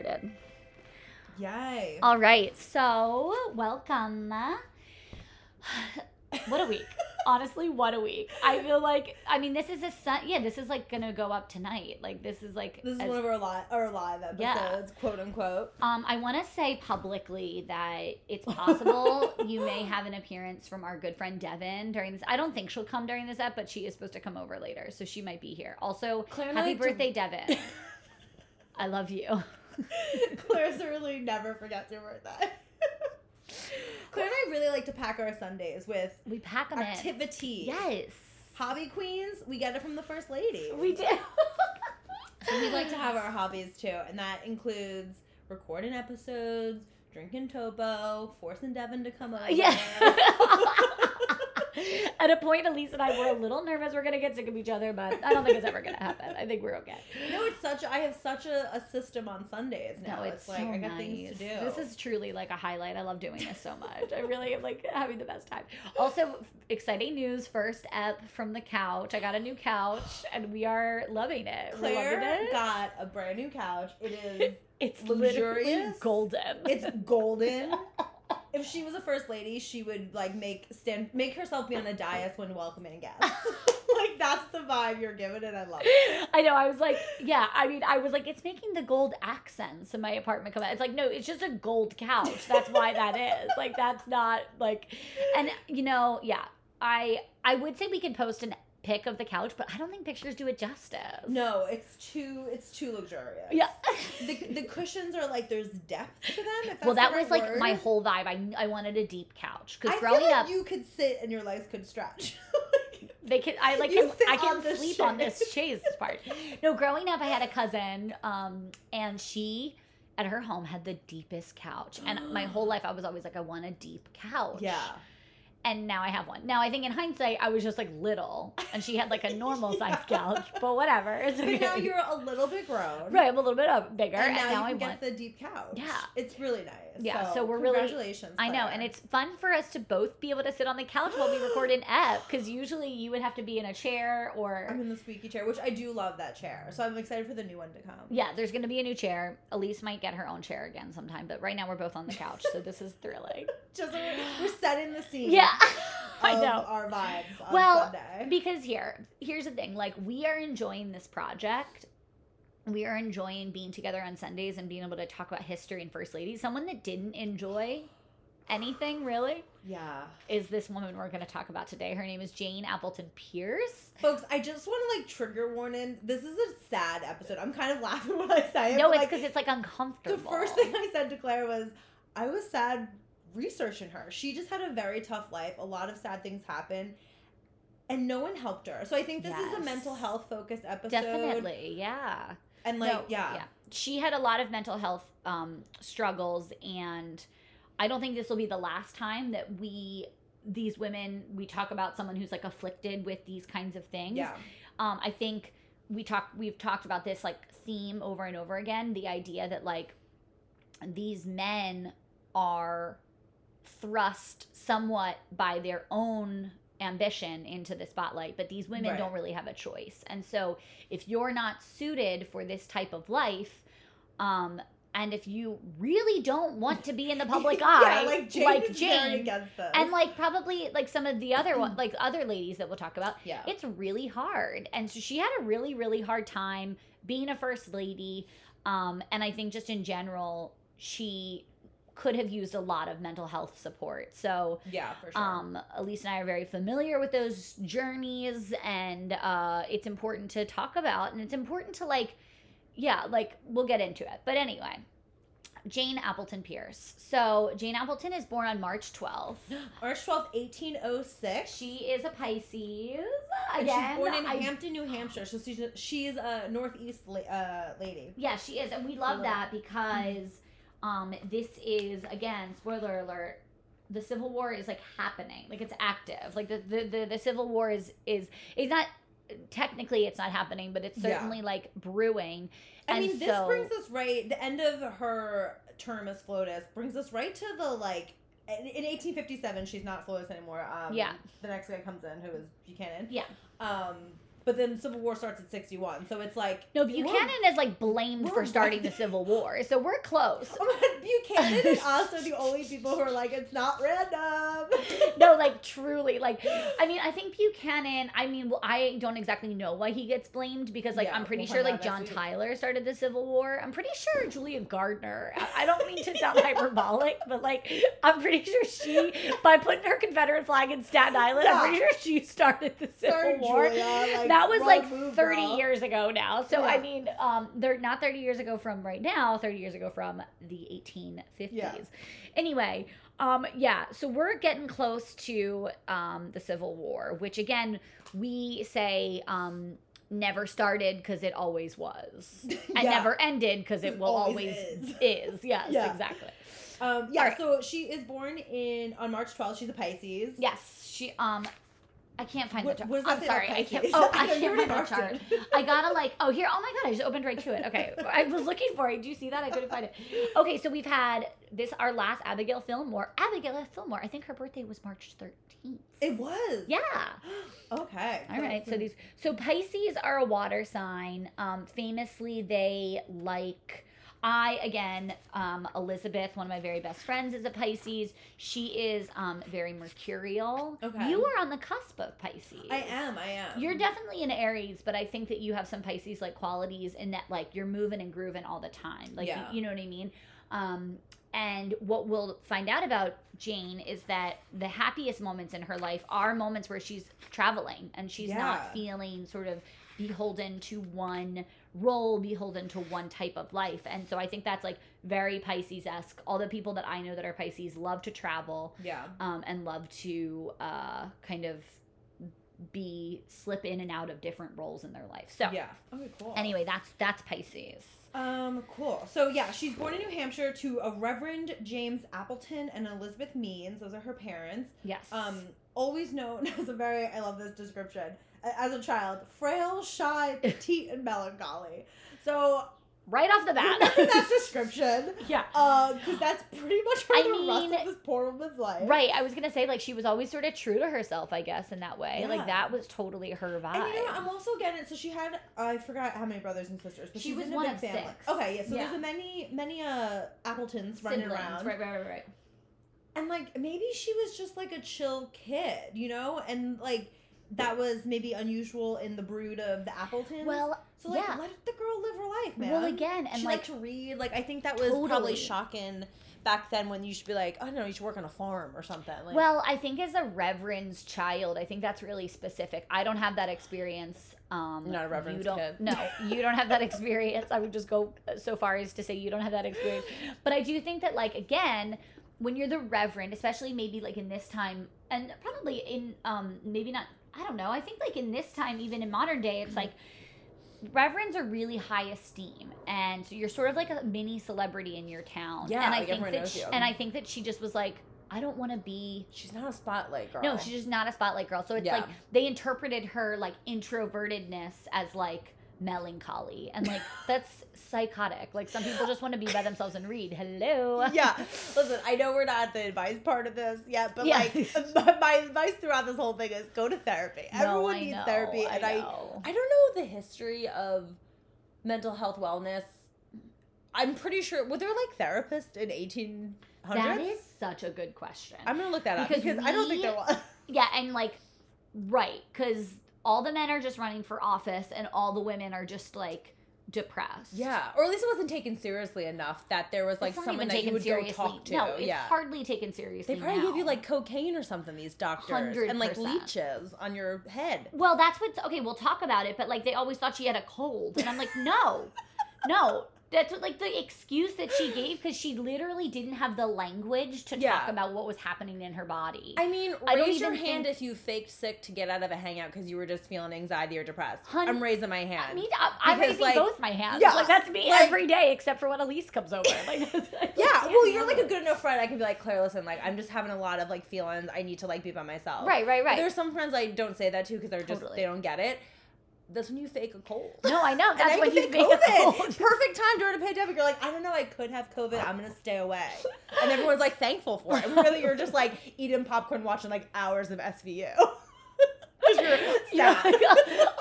started. Yay. All right. So, welcome. What a week. Honestly, what a week. I feel like, I mean, this is a sun. Yeah, this is like going to go up tonight. Like, this is like. this is as- one of our live, our live episodes, Yeah. quote unquote. Um, I want to say publicly that it's possible you may have an appearance from our good friend Devin during this. I don't think she'll come during this ep, but she is supposed to come over later, so she might be here. Also, Claire happy like to- birthday, Devin. I love you. Clarissa really never forgets your birthday. Claire and I really like to pack our Sundays with We pack them in. Yes, Hobby queens, we get it from the first lady. we do. So we like to have our hobbies too, and that includes recording episodes, drinking Tobo, forcing Devin to come over. Yeah. At a point, Elise and I were a little nervous we're gonna get sick of each other, but I don't think it's ever gonna happen. I think we're okay. no, it's such. I have such a, a system on Sundays now. No, it's, it's, like so I got nice. things to do. This is truly like a highlight. I love doing this so much. I really am like having the best time. Also, exciting news! First ep from the couch. I got a new couch, and we are loving it. We're loving Claire it. got a brand new couch. It is It's literally luxurious. golden. it's golden. If she was a first lady, she would like make stand make herself be on a dais when welcoming guests. like that's the vibe you're giving, and I love it. I know. I was like, yeah. I mean, I was like, it's making the gold accents in my apartment come out. It's like, no, it's just a gold couch. That's why that is. Like, that's not like, and you know, yeah. I I would say we could post an pic of the couch, but I don't think pictures do it justice. No, it's too it's too luxurious. Yeah. The, the cushions are like there's depth to them. If that's well, that was like word. my whole vibe. I I wanted a deep couch because growing like up, you could sit and your legs could stretch. they can I like can, I can sleep on this chaise part. No, growing up, I had a cousin, um, and she at her home had the deepest couch, and my whole life I was always like, I want a deep couch. yeah. And now I have one. Now I think in hindsight, I was just like little, and she had like a normal sized couch, but whatever. It's But now you're a little bit grown. right. I'm a little bit of bigger, And and, now, now, you I want. get the deep couch. Yeah. It's really nice. Yeah, so we're really- congratulations. I know, and it's fun for us to both be able to sit on the couch while we record an ep, because usually you would have to be in a chair or. I'm in the squeaky chair, which I do love that chair. So I'm excited for the new one to come. Yeah, there's going to be a new chair. Elise might get her own chair again sometime, but right now we're both on the couch, so this is thrilling. Just we're, we're setting the scene. Yeah, I know. our vibes on Well, Sunday. Because here, here's the thing: like we are enjoying this project. We are enjoying being together on Sundays and being able to talk about history and first ladies. Someone that didn't enjoy anything really yeah. is this woman we're going to talk about today. Her name is Jane Appleton Pierce. Folks, I just want to like trigger warning. This is a sad episode. I'm kind of laughing when I say it. No, it's like, because it's like uncomfortable the first thing I said to Claire was, I was sad researching her. She just had a very tough life. A lot of sad things happened. And no one helped her. So I think this is a mental health focused episode. Definitely, yeah. And like, No, yeah. She had a lot of mental health um, struggles, and I don't think this will be the last time that we, these women, we talk about someone who's like afflicted with these kinds of things. Yeah. Um, I think we talk, we've talked about this like theme over and over again. The idea that like these men are thrust somewhat by their own ambition into the spotlight, but these women Right. don't really have a choice. And so if you're not suited for this type of life, um, and if you really don't want to be in the public eye, yeah, like Jane like Jane, and like probably like some of the other one, like other ladies that we'll talk about, yeah. it's really hard. And so she had a really, really hard time being a first lady. Um, and I think just in general, she could have used a lot of mental health support. So yeah, for sure. um, Elise and I are very familiar with those journeys, and uh, it's important to talk about, and it's important to like, yeah, like we'll get into it. But anyway, Jane Appleton Pierce. So Jane Appleton is born on March 12th. March 12th, 1806. She is a Pisces. Again, she's born in I- Hampton, New Hampshire. So she's a, she's a northeast la- uh, lady. Yeah, she is, and we love that because um, this is again, spoiler alert. The Civil War is like happening, like it's active. Like the the, the, the Civil War is is is not technically it's not happening, but it's Yeah. certainly like brewing. I And mean, this brings us right. The end of her term as FLOTUS brings us right to the like. In, in 1857, she's not FLOTUS anymore. Um, Yeah. The next guy comes in, who is Buchanan. Yeah. Um, but then Civil War starts at 61. So it's like No, Buchanan is like blamed for starting the. Civil War, so we're close. Oh Buchanan and us are the only people who are like, it's not random. no, like truly, like I mean, I think Buchanan. I mean, well, I don't exactly know why he gets blamed because, like, Yeah, I'm pretty we'll sure like John. Tyler started the Civil War. I'm pretty sure Julia Gardiner. I, don't mean to sound hyperbolic, but like, I'm pretty sure she, by putting her Confederate flag in Staten Island, I'm pretty sure she started the Civil War. Julia, like, that was like move, 30 girl. years ago now. So I mean, um, they're not 30 years ago from right now, 30 years ago from the 1850s. Yeah. Anyway, um, yeah, so we're getting close to um, the Civil War, which again, we say um, never started because it always was, and Yeah. never ended because it will always always, is. is. Yes, Yeah. exactly. Um, yeah, Alright. so she is born in on March 12th. She's a Pisces. Yes, she. Um, I can't find What- the chart. I'm sorry, I can't. Oh, I I know you can't find the chart. I gotta like. Oh, here. Oh my god! I just opened right to it. Okay, I was looking for it. Do you see that? I couldn't find it. Okay, so we've had this our last Abigail Fillmore. Abigail Fillmore. I think her birthday was March thirteenth. It was. Yeah. Okay. All right. So these. So Pisces are a water sign. Um, famously, they like. I again, um, Elizabeth, one of my very best friends, is a Pisces. She is um very mercurial. Okay. You are on the cusp of Pisces. I am. I am. You're definitely an Aries, but I think that you have some Pisces like qualities in that like you're moving and grooving all the time. Like you- you, know what I mean? Um and what we'll find out about Jane is that the happiest moments in her life are moments where she's traveling and she's Yeah. not feeling sort of beholden to one role, beholden to one type of life. And so I think that's like very Pisces esque. All the people that I know that are Pisces love to travel Yeah. um, and love to uh, kind of be slip in and out of different roles in their life. So Yeah. Okay. Cool. anyway, that's that's Pisces. Um, cool. So yeah, she's born in New Hampshire to a Reverend James Appleton and Elizabeth Means. Those are her parents. Yes. Um, always known as a very I love this description as a child, frail, shy, petite, and melancholy. So right off the bat. that description. yeah. Uh, because that's pretty much for I the mean, rest of this poor woman's life. Right. I was gonna say like she was always sort of true to herself, I guess, in that way. Yeah. Like that was totally her vibe. And you know, I'm also getting so she had I forgot how many brothers and sisters, but She was in a one big of family. six. Okay, yeah. So Yeah. there's a many many uh Appletons running Siblings. around. Right, right, right, right. And like maybe she was just like a chill kid, you know, and like that was maybe unusual in the brood of the Appletons. Well, so like yeah. let the girl live her life, man. well again, and she like liked to read. Like I think that was Totally. probably shocking back then when you should be like, I don't know, you should work on a farm or something. Like, Well, I think as a reverend's child, I think that's really specific. I don't have that experience. Um, not a reverend's you don't, kid. No, you don't have that experience. I would just go so far as to say you don't have that experience. But I do think that, like, again, when you're the reverend, especially maybe like in this time, and probably in um maybe not. I don't know. I think like in this time, even in modern day, it's like reverends are really high esteem and so you're sort of like a mini celebrity in your town Yeah, and i like, think that knows she, you. and i think that she just was like i don't want to be she's not a spotlight girl. no, she's just not a spotlight girl. So it's Yeah. like they interpreted her like introvertedness as like melancholy. And like that's psychotic. Like some people just want to be by themselves and read. Hello. yeah. Listen, I know we're not at the advice part of this yet, but Yeah. like my, my advice throughout this whole thing is go to therapy. No, Everyone I needs know, therapy, and I, know. I don't know the history of mental health wellness. I'm pretty sure were there like therapists in 1800s? that is such a good question. I'm gonna look that up Because because, I don't think there was. yeah, and like right, because all the men are just running for office and all the women are just like depressed. Yeah, or at least it wasn't taken seriously enough that there was like someone that you would seriously. go talk to. No, it's yeah, hardly taken seriously. they probably give you like cocaine or something. These doctors and like leeches on your head. Well, that's what's okay. We'll talk about it, but like they always thought she had a cold, and I'm like, no, no. That's what, like the excuse that she gave because she literally didn't have the language to Yeah. talk about what was happening in her body. I mean, I raise your hand think- if you faked sick to get out of a hangout because you were just feeling anxiety or depressed. Hun- I'm raising my hand. I mean, I, I'm raising like- both my hands. Yeah, like that's me like- every day, except for when Elise comes over. Like, yeah, well, you're like a good enough friend. I can be like, Claire, listen, like I'm just having a lot of like feelings. I need to like be by myself. Right, right, But right. There's some friends I don't say that to because they're just Totally. they don't get it. That's when you fake a cold. No, I know. That's then when you you fake make a COVID. cold. Perfect time during a pandemic. You're like, I don't know, I could have COVID. I'm gonna stay away, and everyone's like thankful for it. And really, you're just like eating popcorn, watching like hours of SVU. Because you're Yeah, sad.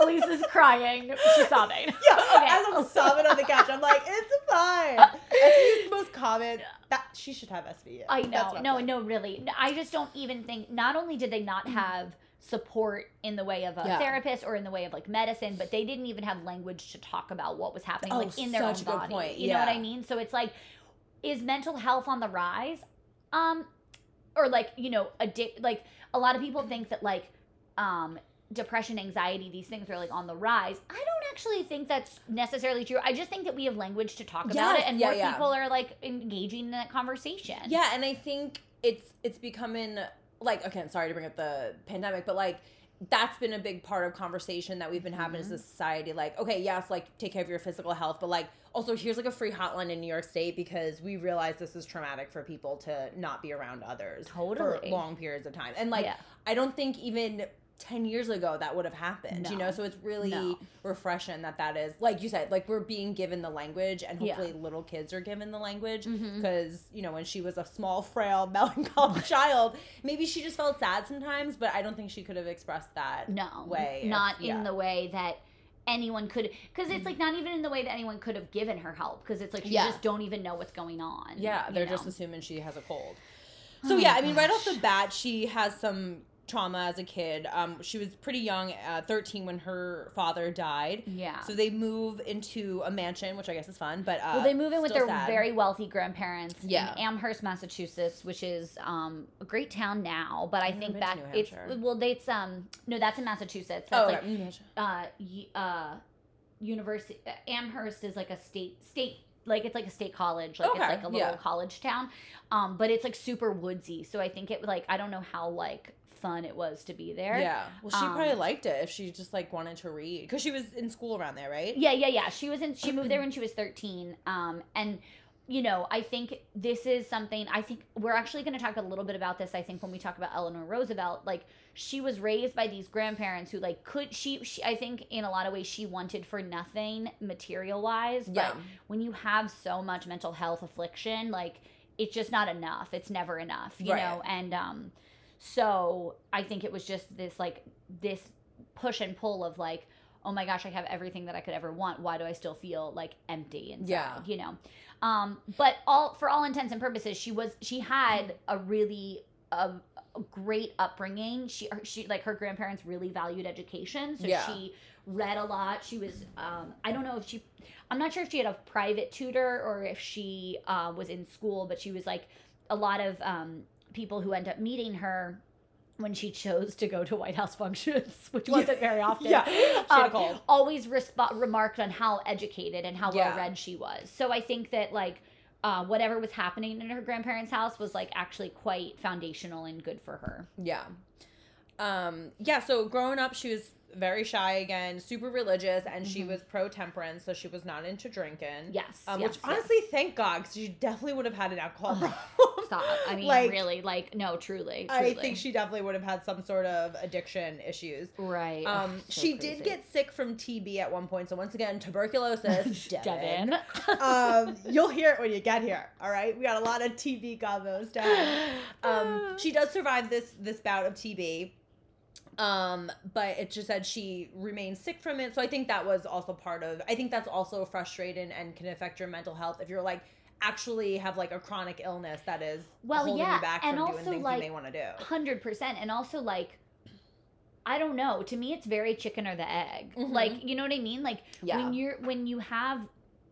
Elise is crying. She's sobbing. Yeah, Okay. as I'm sobbing on the couch, I'm like, it's fine. SVU is the most common. That she should have SVU. I know. No, no, really. No, I just don't even think. Not only did they not mm-hmm. have support in the way of a Yeah. therapist or in the way of like medicine, but they didn't even have language to talk about what was happening Oh, like in their such own a good body. point. You know what I mean? So it's like, is mental health on the rise? Um, or like you know, addict. Like a lot of people think that like, um, depression, anxiety, these things are like on the rise. I don't actually think that's necessarily true. I just think that we have language to talk about it, and yeah, more yeah. people are like engaging in that conversation. Yeah, and I think it's it's becoming like again, sorry to bring up the pandemic, but like that's been a big part of conversation that we've been having Mm-hmm. as a society. Like, okay, yes, like take care of your physical health, but like also here's like a free hotline in New York State because we realize this is traumatic for people to not be around others for long periods of time. And like Yeah. I don't think even 10 years ago that would have happened you know so it's really No. refreshing that that is like you said like we're being given the language and Yeah. hopefully little kids are given the language mm-hmm. because you know when she was a small frail melancholy child maybe she just felt sad sometimes but i don't think she could have expressed that no way if- not yeah. in the way that anyone could because it's like not even in the way that anyone could have given her help because it's like you Yeah. just don't even know what's going on yeah they're just know? assuming she has a cold so Oh, yeah i mean right off the bat she has some trauma as a kid um she was pretty young uh, 13 when her father died yeah so they move into a mansion which i guess is fun but uh well, they move in with their sad. very wealthy grandparents Yeah. in Amherst, Massachusetts, which is um, a great town now. But I never think back, it's well, it's um, no, that's in Massachusetts. That's oh like. Mm, uh, uh, university Amherst is like a state state like it's like a state college like Okay, it's like a little yeah. college town um but it's like super woodsy so i think it like i don't know how like fun it was to be there Yeah. Well, she Um, probably liked it if she just like wanted to read because she was in school around there, right? yeah yeah yeah she was in she moved there when she was 13 um and you know i think this is something i think we're actually going to talk a little bit about this i think when we talk about eleanor roosevelt like she was raised by these grandparents who like could she, she i think in a lot of ways she wanted for nothing material wise but Yeah. when you have so much mental health affliction like it's just not enough it's never enough you Right. know and um so i think it was just this like this push and pull of like oh my gosh i have everything that i could ever want. Why do i still feel like empty inside Yeah. you know? Um but all for all intents and purposes she was she had a really a, a great upbringing. She she like her grandparents really valued education. So Yeah. she read a lot. She was um i don't know if she i'm not sure if she had a private tutor or if she uh, was in school but she was like a lot of um people who end up meeting her when she chose to go to White House functions, which wasn't very often Yeah. She had a um, always resp- remarked on how educated and how Yeah. well read she was. So I think that like uh, whatever was happening in her grandparents' house was like actually quite foundational and good for her. Yeah. Um, yeah, so growing up, she was very shy again, super religious, and she Mhm. was pro temperance, so she was not into drinking. Yes, Um, yes, which yes. honestly, thank God, because she definitely would have had an alcohol Ugh, problem. Stop. I mean, Like, really, like no, truly, I think she definitely would have had some sort of addiction issues. right. Um, Ugh, so she crazy. did get sick from TB at one point. So once again, tuberculosis. Devin. Devin. um, you'll hear it when you get here. All right, we got a lot of TB combos down. Um, she does survive this this bout of TB. Um, but it just said she remains sick from it. So I think that was also part of. I think that's also frustrating and can affect your mental health if you're like actually have like a chronic illness that is Well, holding yeah, you back and from also, doing things like, you may want to do. hundred percent and also like i don't know to me it's very chicken or the egg Mhm. like you know what i mean like Yeah. when you're when you have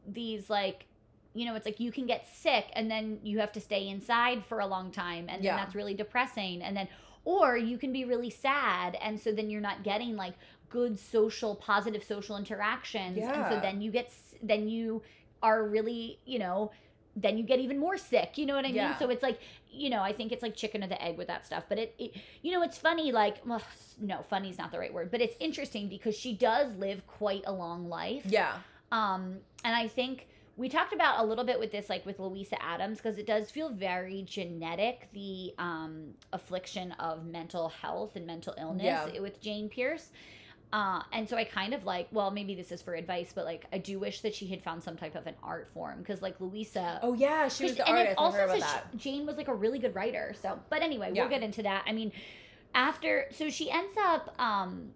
these like you know it's like you can get sick and then you have to stay inside for a long time and Yeah. then that's really depressing and then or you can be really sad and so then you're not getting like good social positive social interactions and so then you get then you are really you know then you get even more sick you know what i mean Yeah. so it's like you know i think it's like chicken or the egg with that stuff but it, it you know it's funny like well, no funny's not the right word but it's interesting because she does live quite a long life Yeah. um and i think we talked about a little bit with this like with louisa adams because it does feel very genetic the um affliction of mental health and mental illness Yeah. with jane pierce uh, and so I kind of like, well, maybe this is for advice, but like, I do wish that she had found some type of an art form because, like, Louisa, Oh yeah, she was the and artist. Also about says that. she- Jane was like a really good writer. So, but anyway, Yeah. we'll get into that. I mean, after so she ends up um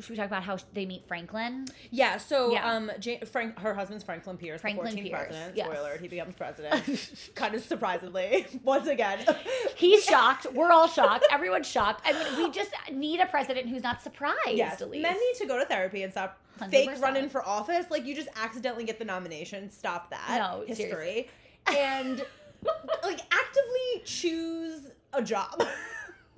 should we talk about how they meet Franklin? Yeah, so Yeah. um Jane, Frank her husband's Franklin Pierce, Franklin the 14th Pierce, president. yes. Spoiler, he becomes president. kind of surprisingly, once again. He's shocked. We're all shocked. Everyone's shocked. I mean, we just need a president who's not surprised. Yes, men need to go to therapy and stop fake 100%. running for office. Like you just accidentally get the nomination. Stop that. No, history. And like actively choose a job.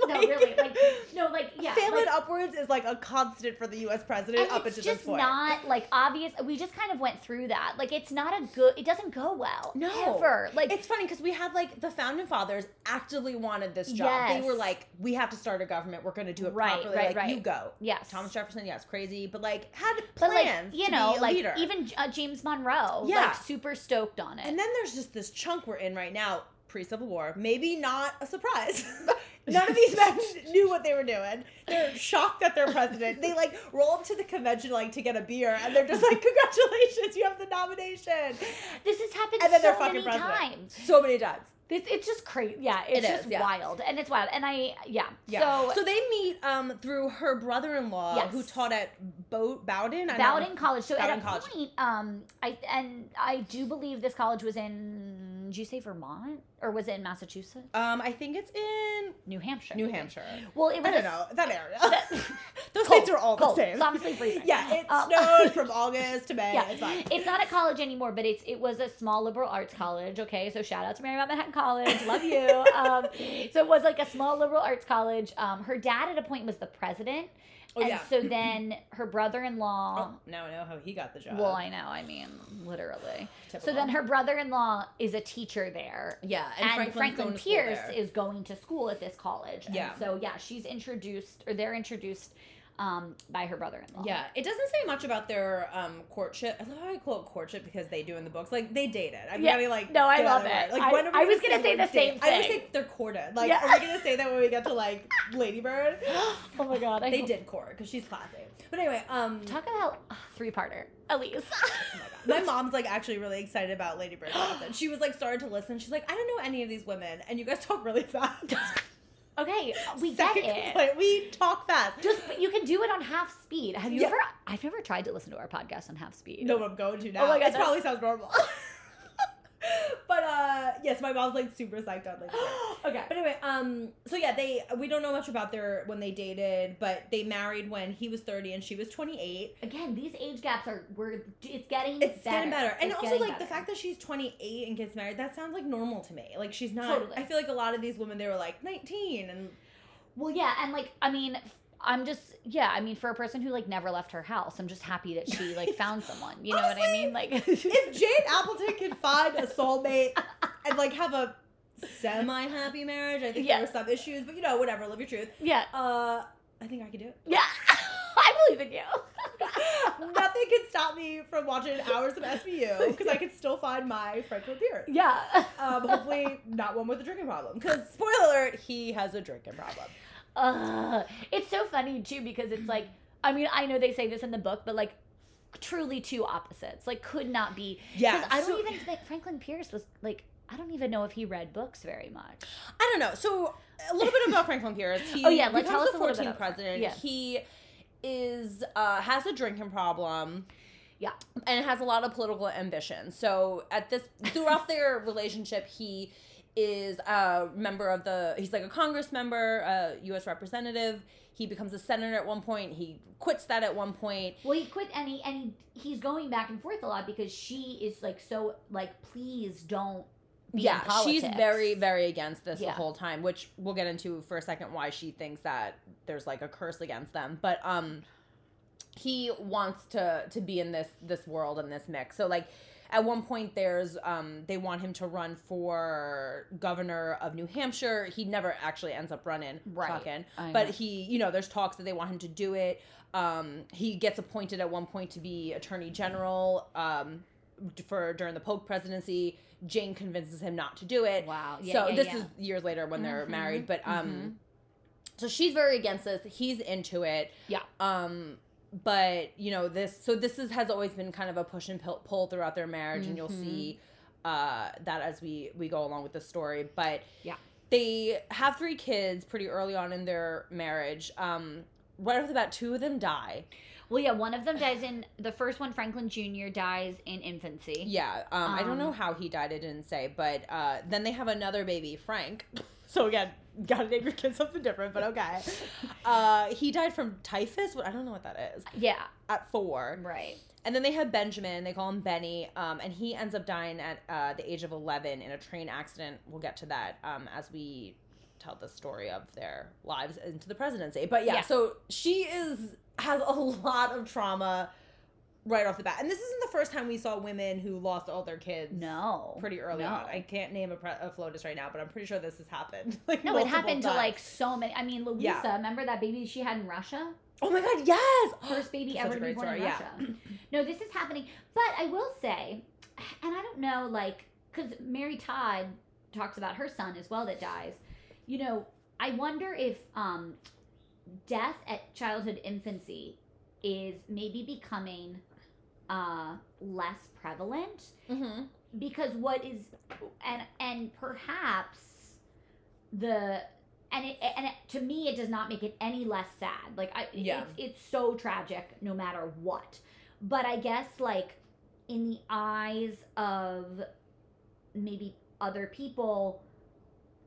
No, really. Like, no, like, yeah. Failing like, upwards is like a constant for the U.S. president up until just this point. Just not like obvious. We just kind of went through that. Like, it's not a good. It doesn't go well. No. ever. Like, it's funny because we had like the founding fathers actively wanted this job. They were like, we have to start a government. We're going to do it Right, properly. right, like right. you go. yes. Thomas Jefferson, yes, crazy, but like had But plans like, you know, like leader. even uh, James Monroe, Yeah. like super stoked on it. and then there's just this chunk we're in right now, pre Civil War. Maybe not a surprise. None of these men knew what they were doing. They're shocked that they're president. They like roll up to the convention like to get a beer, and they're just like, "Congratulations, you have the nomination!" this has happened And then they're so fucking many president. times. So many times. This, it's just crazy. Yeah, it's It is, just yeah. wild, and it's wild. And I, yeah. Yeah. So, so they meet um through her brother-in-law Yes. who taught at Bo- Bowdoin. I don't Bowdoin know. College. So at a College. point, um, I and I do believe this college was in. Did you say Vermont or was it in Massachusetts? Um, I think it's in New Hampshire. New Hampshire. Well, it was I don't a- know that area. That- Those cold, states are all cold. the same. It's honestly freezing. Yeah, it Um, snowed from August to May. Yeah, It's fine. it's not a college anymore, but it's it was a small liberal arts college. Okay, so shout out to Marymount Manhattan College, love you. um, so it was like a small liberal arts college. Um, her dad at a point was the president, Oh and yeah. so then her brother-in-law. Oh, now I know how he got the job. Well, I know. I mean, literally. So then her brother-in-law is a teacher there. yeah, And, Franklin's Franklin going to school Pierce is going to school at this college. And Yeah. so yeah, she's introduced or they're introduced um, by her brother-in-law. Yeah, it doesn't say much about their um courtship. I love how I quote courtship because they do in the books. Like they dated. I'm Yeah. gonna like No, I love it. Like I- when are we I was gonna say the same date? I would thing. say they're courted. Like, Yeah. are we gonna say that when we get to like Lady Bird? oh my god, I they hope- did court because she's classy. But anyway, um, Talk about three-parter, Elise. oh my my mom's like actually really excited about Lady Bird She was like started to listen. She's like, I don't know any of these women, and you guys talk really fast. okay, we get it. complaint, We talk fast. Just but you can do it on half speed. Have you Yeah. ever? I've never tried to listen to our podcast on half speed. No, I'm going to now. Oh my God, it probably sounds normal. but uh, yes, my mom's like super psyched on like okay. But anyway, um, so yeah, they we don't know much about their when they dated, but they married when he was thirty and she was twenty eight. Again, these age gaps are we're it's getting It's better. getting better, and It's also like the fact that she's twenty eight and gets married, that sounds like normal to me. Like she's not. Totally. I feel like a lot of these women they were like nineteen and Well, yeah, and like I mean, I'm just yeah. I mean, for a person who like never left her house, I'm just happy that she like found someone. You know what I mean? Like if Jane Appleton can find a soulmate and like have a semi happy marriage, I think Yeah. there were some issues, but you know, whatever, live your truth. yeah, Uh, I think I could do it. yeah. I believe in you. Nothing can stop me from watching hours of SVU because I can still find my Franklin Pierce. yeah. Um, hopefully, not one with a drinking problem. Because spoiler alert, he has a drinking problem. Uh, it's so funny too because it's like I mean I know they say this in the book, but like truly two opposites like could not be. Yeah. I don't so- even think Franklin Pierce was like I don't even know if he read books very much. I don't know. So a little bit about Franklin Pierce. He Oh, yeah, like, tell us the a little bit 14th about- president. yeah. He is uh, has a drinking problem. Yeah. and has a lot of political ambition. So at this throughout their relationship, he is a member of the. He's like a Congress member, a U.S. representative. He becomes a senator at one point. He quits that at one point. Well, he quit and he and he, he's going back and forth a lot because she is like so like please don't. Be yeah, she's very, very against this the whole time, which we'll get into for a second why she thinks that there's like a curse against them. But um he wants to to be in this this world and this mix. So like at one point there's um they want him to run for governor of New Hampshire. He never actually ends up running. Right. But know. he, you know, there's talks that they want him to do it. Um he gets appointed at one point to be attorney general um for during the Polk presidency. Jane convinces him not to do it. Wow. Yeah, so yeah, this yeah. is years later when they're Mhm, married, but um mhm. so she's very against this. He's into it. Yeah. Um but you know this so this is has always been kind of a push and pull, throughout their marriage and you'll see uh that as we we go along with the story but Yeah. they have three kids pretty early on in their marriage um right off the bat, two of them die. Well, yeah, one of them dies in the first one. Franklin Jr. dies in infancy. Yeah, um, I don't know Um, how he died. It didn't say, but uh, then they have another baby, Frank. So again, gotta name your kid something different, but okay. Uh, he died from typhus. I don't know what that is. Yeah, At four, right. and then they have Benjamin. They call him Benny, um, and he ends up dying at uh, the age of eleven in a train accident. We'll get to that um, as we tell the story of their lives into the presidency. But yeah, Yeah. so she is has a lot of trauma right off the bat, and this isn't the first time we saw women who lost all their kids. No, Pretty early no. on. I can't name a, pre- a FLOTUS right now, but I'm pretty sure this has happened. Like No, it multiple happened to like so many. I mean, Louisa, Yeah. remember that baby she had in Russia? Oh my god, yes! First baby ever a to be great born in story, yeah. Russia. No, this is happening. But I will say, and I don't know, like, because Mary Todd talks about her son as well that dies. You know, I wonder if um, death at childhood infancy is maybe becoming uh, less prevalent Mm-hmm. because what is and and perhaps the and it and it, to me it does not make it any less sad like i Yeah. it's, it's so tragic no matter what but i guess like in the eyes of maybe other people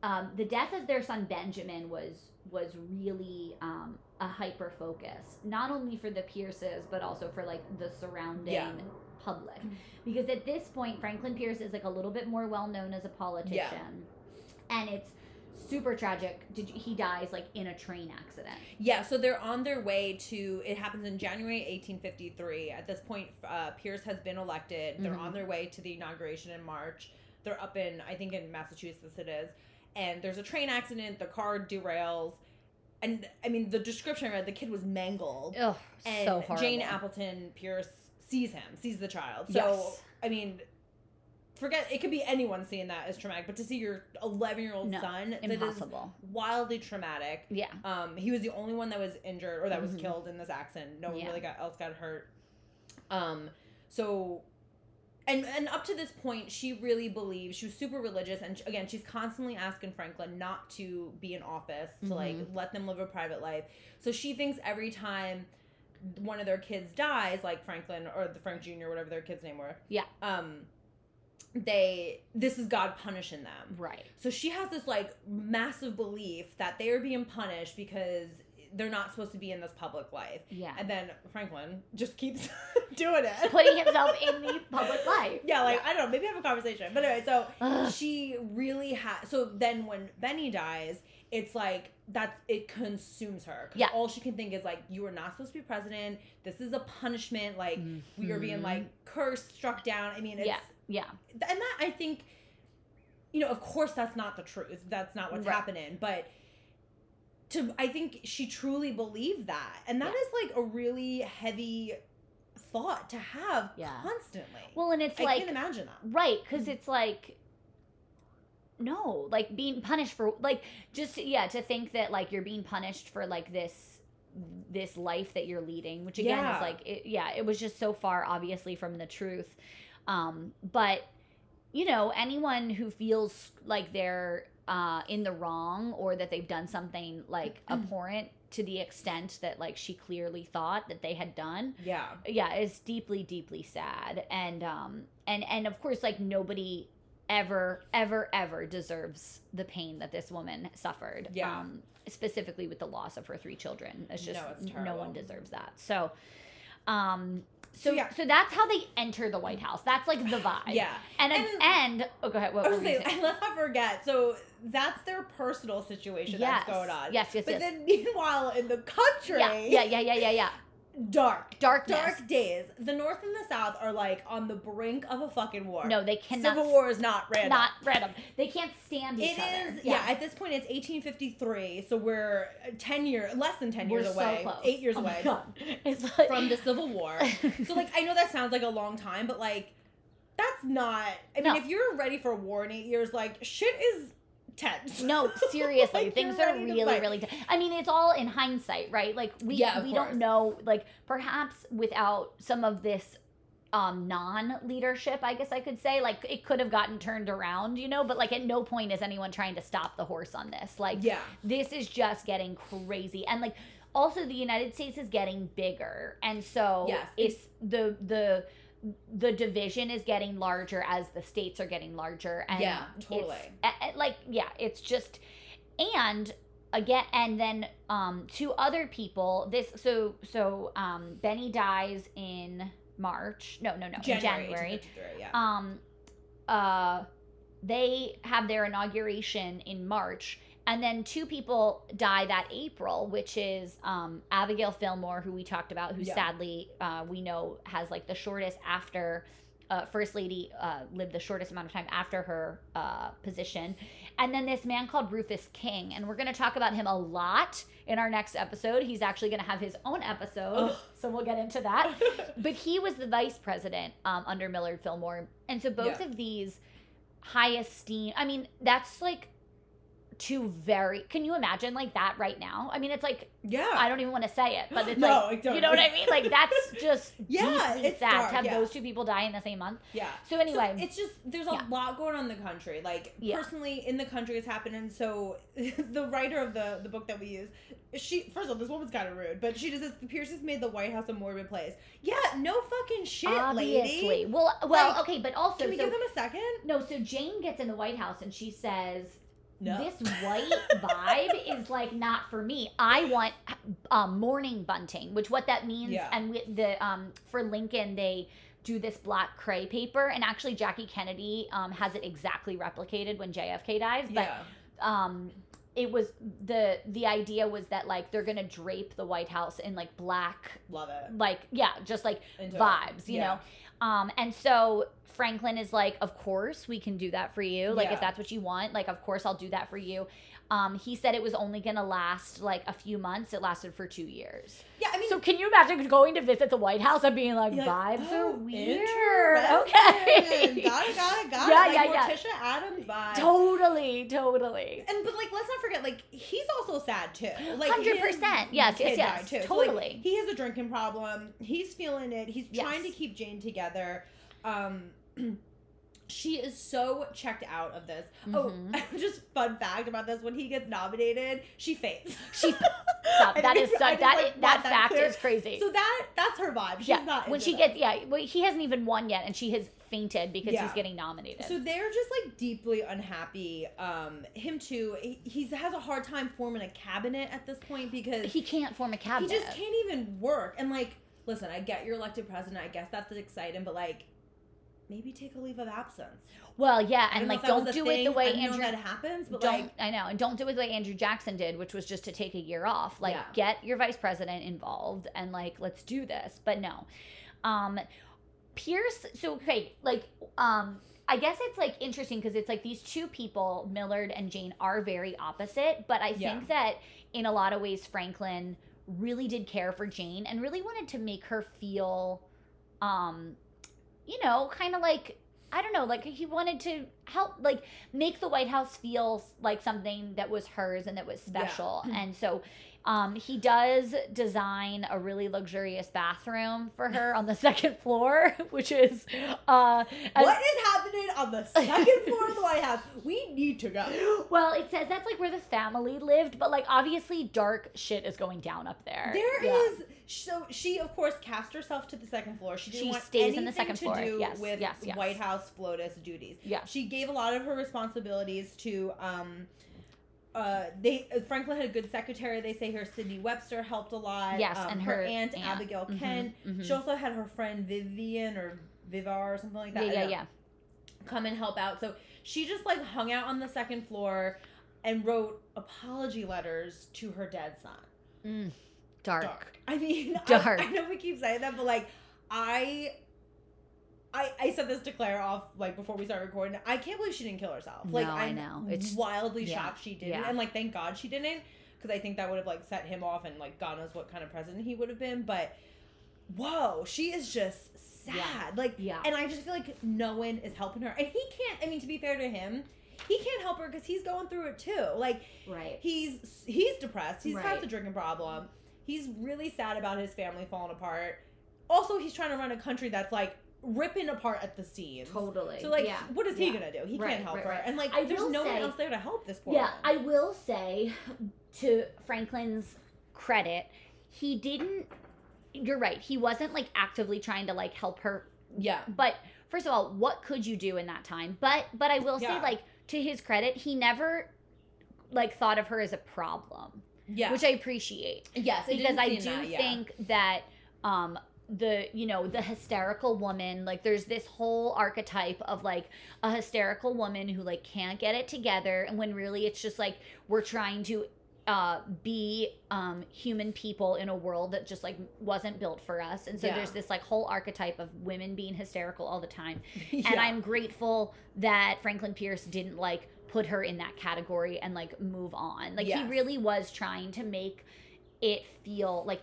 um, the death of their son benjamin was was really um, a hyper focus not only for the pierces but also for like the surrounding Yeah. public because at this point franklin pierce is like a little bit more well known as a politician and it's super tragic Did you, he dies like in a train accident Yeah, so they're on their way to. It happens in January 1853. At this point, uh, Pierce has been elected. They're Mhm. on their way to the inauguration in March. They're up in, I think, in Massachusetts it is. And there's a train accident. The car derails. And I mean, the description I read, the kid was mangled. Ugh, And so horrible. Jane Appleton Pierce sees him, sees the child. So, Yes. I mean, forget it could be anyone seeing that as traumatic, but to see your 11 year old No, son, that is impossible wildly traumatic. yeah Um, he was the only one that was injured or that was Mhm. killed in this accident. No one Yeah. really got else got hurt. Um, so, and and up to this point, she really believes she was super religious, and sh- again, she's constantly asking Franklin not to be in office to like Mhm. let them live a private life. So she thinks every time one of their kids dies, like Franklin or the Frank Jr. whatever their kid's name were, Yeah. um, they this is God punishing them. right So she has this like massive belief that they are being punished because they're not supposed to be in this public life. yeah And then Franklin just keeps doing it. putting himself in the public life Yeah, like I don't know, maybe have a conversation. But anyway, so Ugh. she really has so then when Benny dies, it's like that's it consumes her. Yeah. All she can think is like, you are not supposed to be president. This is a punishment. Like we are being like mm-hmm. cursed, struck down. I mean, it's Yeah. yeah and that I think, you know, of course that's not the truth. That's not what's Right. happening. But to I think she truly believed that, and that is like a really heavy thought to have Yeah. constantly. well and it's I like I can't imagine that. Right, because it's like, no, like being punished for, like, just, yeah, to think that, like, you're being punished for, like, this this life that you're leading which again Yeah. is like it, yeah it was just so far obviously from the truth um but you know anyone who feels like they're uh in the wrong or that they've done something like abhorrent to the extent that like she clearly thought that they had done. Yeah. yeah it's deeply deeply sad. And um and and of course like nobody ever ever ever deserves the pain that this woman suffered Yeah. um specifically with the loss of her three children. It's just No, it's no one deserves that. So um so yeah. so that's how they enter the white house that's like the vibe Yeah. and And- and, and oh go ahead what you saying, saying let's not forget. So that's their personal situation yes that's going on. yes yes But yes then, meanwhile, in the country, yeah yeah yeah yeah yeah yeah dark, darkness dark days. The North and the South are like on the brink of a fucking war. no they cannot Civil War is not random. not random they can't stand each It other is, yeah. At this point, it's 1853, so we're uh, 10 years, less than 10 We're years so away, close. eight years Oh my away God. It's like, from the Civil War. so, like, I know that sounds like a long time, but like, that's not. I mean, No. if you're ready for a war in eight years, like, shit is tense. no, seriously, Like, things are really, really. T- I mean, it's all in hindsight, right? Like we Yeah, we course. don't know. Like perhaps without some of this um non-leadership i guess i could say like it could have gotten turned around you know but like at no point is anyone trying to stop the horse on this like Yeah. this is just getting crazy and like also the United States is getting bigger, and so Yes, it's the the the division is getting larger as the states are getting larger, and Yeah, totally. like yeah, it's just and again and then um to other people this so so um benny dies in march no no no in January. january yeah. um uh they have their inauguration in march and then two people die that april which is um abigail fillmore who we talked about who Yeah. sadly uh we know has like the shortest after uh, first lady uh, lived the shortest amount of time after her uh, position and then this man called rufus king and we're going to talk about him a lot in our next episode he's actually going to have his own episode Ugh. so we'll get into that but he was the vice president um, under Millard Fillmore, and so both Yeah. of these high esteem. I mean, that's like two very. Can you imagine like that right now? I mean, it's like yeah. I don't even want to say it, but it's No, like don't. you know what I mean. Like that's just Yeah, it's sad dark, to have yeah. those two people die in the same month. yeah. So anyway, So it's just there's a Yeah. lot going on in the country. Like Yeah. personally in the country has happening so the writer of the the book that we use, she first of all, this woman's kind of rude, but she just says the Pierces made the White House a morbid place. Yeah, no fucking shit, obviously, lady. well, well, Like, okay, but also Can we so give them a second? no, so Jane gets in the White House and she says. No. This white vibe is like not for me. I want um, mourning bunting, which what that means, Yeah. and with the um, for Lincoln they do this black cray paper, and actually Jackie Kennedy um, has it exactly replicated when JFK dies, but yeah. um it was the the idea was that like they're gonna drape the White House in like black Love it. like yeah just like Into it. vibes you Yeah. know um and so franklin is like of course we can do that for you like Yeah. if that's what you want like of course i'll do that for you um he said it was only gonna last like a few months it lasted for two years Yeah, I mean so can you imagine going to visit the white house and being like you're like, vibes "Oh, are weird interesting. okay Got it, got it, got Yeah, it. yeah, Like yeah. Morticia Addams vibe. totally totally And but like let's not forget, like he's also sad too. Like 100%. Yes, yes, kid yes. died, too. So, like, Totally. he has a drinking problem. He's feeling it. He's trying to keep Jane together. Um she is so checked out of this. Mhm. Oh, just fun fact about this: when he gets nominated, she faints. She Stop. That is it's- such, I just, that like, that that fact clear. is crazy. So that that's her vibe. She's yeah, not when she this. gets yeah, well, he hasn't even won yet, and she has fainted because Yeah. he's getting nominated. So they're just like deeply unhappy. Um, him too. He he's, has a hard time forming a cabinet at this point because he can't form a cabinet. He just can't even work. And like, listen, I get you're elected president. I guess that's exciting, but like, maybe take a leave of absence. Well, yeah, and like if that was don't do it the way I Andrew. that happens, but don't like, I know, and don't do it the way Andrew Jackson did, which was just to take a year off. Like, Yeah. get your vice president involved and like let's do this. But no, um, Pierce. So okay, like um. I guess it's like interesting because it's like these two people, Millard and Jane, are very opposite. But I Yeah. think that in a lot of ways, Franklin really did care for Jane and really wanted to make her feel, um, you know, kind of like I don't know, like he wanted to help, like make the White House feel like something that was hers and that was Yeah. special. And so, um, he does design a really luxurious bathroom for her on the second floor, which is, uh, what is happening on the second floor of the White House? We need to go. well, it says that's like where the family lived, but like obviously dark shit is going down up there. There Yeah. is so she of course cast herself to the second floor. She didn't She want stays in the second to floor. do Yes, with yes, yes. White House FLOTUS duties. Yeah. She gave a lot of her responsibilities to um uh they uh, Franklin had a good secretary. They say her Sidney Webster helped a lot. Yes, um, and her, her aunt, aunt. Abigail Mhm, Kent. mhm. She also had her friend Vivian or Vivar or something like that. Yeah, yeah, yeah. come and help out. So she just like hung out on the second floor and wrote apology letters to her dead son. Mm, dark. Dark. I mean, I- Dark. I, know we keep saying that, but like, I. I, I said this to Claire off like before we started recording. I can't believe she didn't kill herself. Like No, I know. It's- wildly yeah, shocked she didn't, yeah. and like thank God she didn't, because I think that would have like set him off and like God knows what kind of president he would have been. But whoa, she is just sad. Yeah. Like, Yeah. and I just feel like no one is helping her, and he can't. I mean, to be fair to him, he can't help her because he's going through it too. Like, Right. he's he's depressed. He's Right. a drinking problem. He's really sad about his family falling apart. Also, he's trying to run a country that's like ripping apart at the seams. Totally. So like, yeah. what is he yeah. gonna do? He Right, can't help right, her, right. and like, I there's no one else there to help this poor Yeah, woman. I will say to Franklin's credit, he didn't. You're right. He wasn't like actively trying to like help her. Yeah. But first of all, what could you do in that time? But but I will Yeah. say like to his credit, he never like thought of her as a problem, Yeah. which I appreciate yes, because I do that, yeah. think that um the you know the hysterical woman like there's this whole archetype of like a hysterical woman who like can't get it together and when really it's just like we're trying to uh be um human people in a world that just like wasn't built for us and so Yeah. there's this like whole archetype of women being hysterical all the time and i'm grateful that franklin pierce didn't like put her in that category and like move on like he really was trying to make it feel like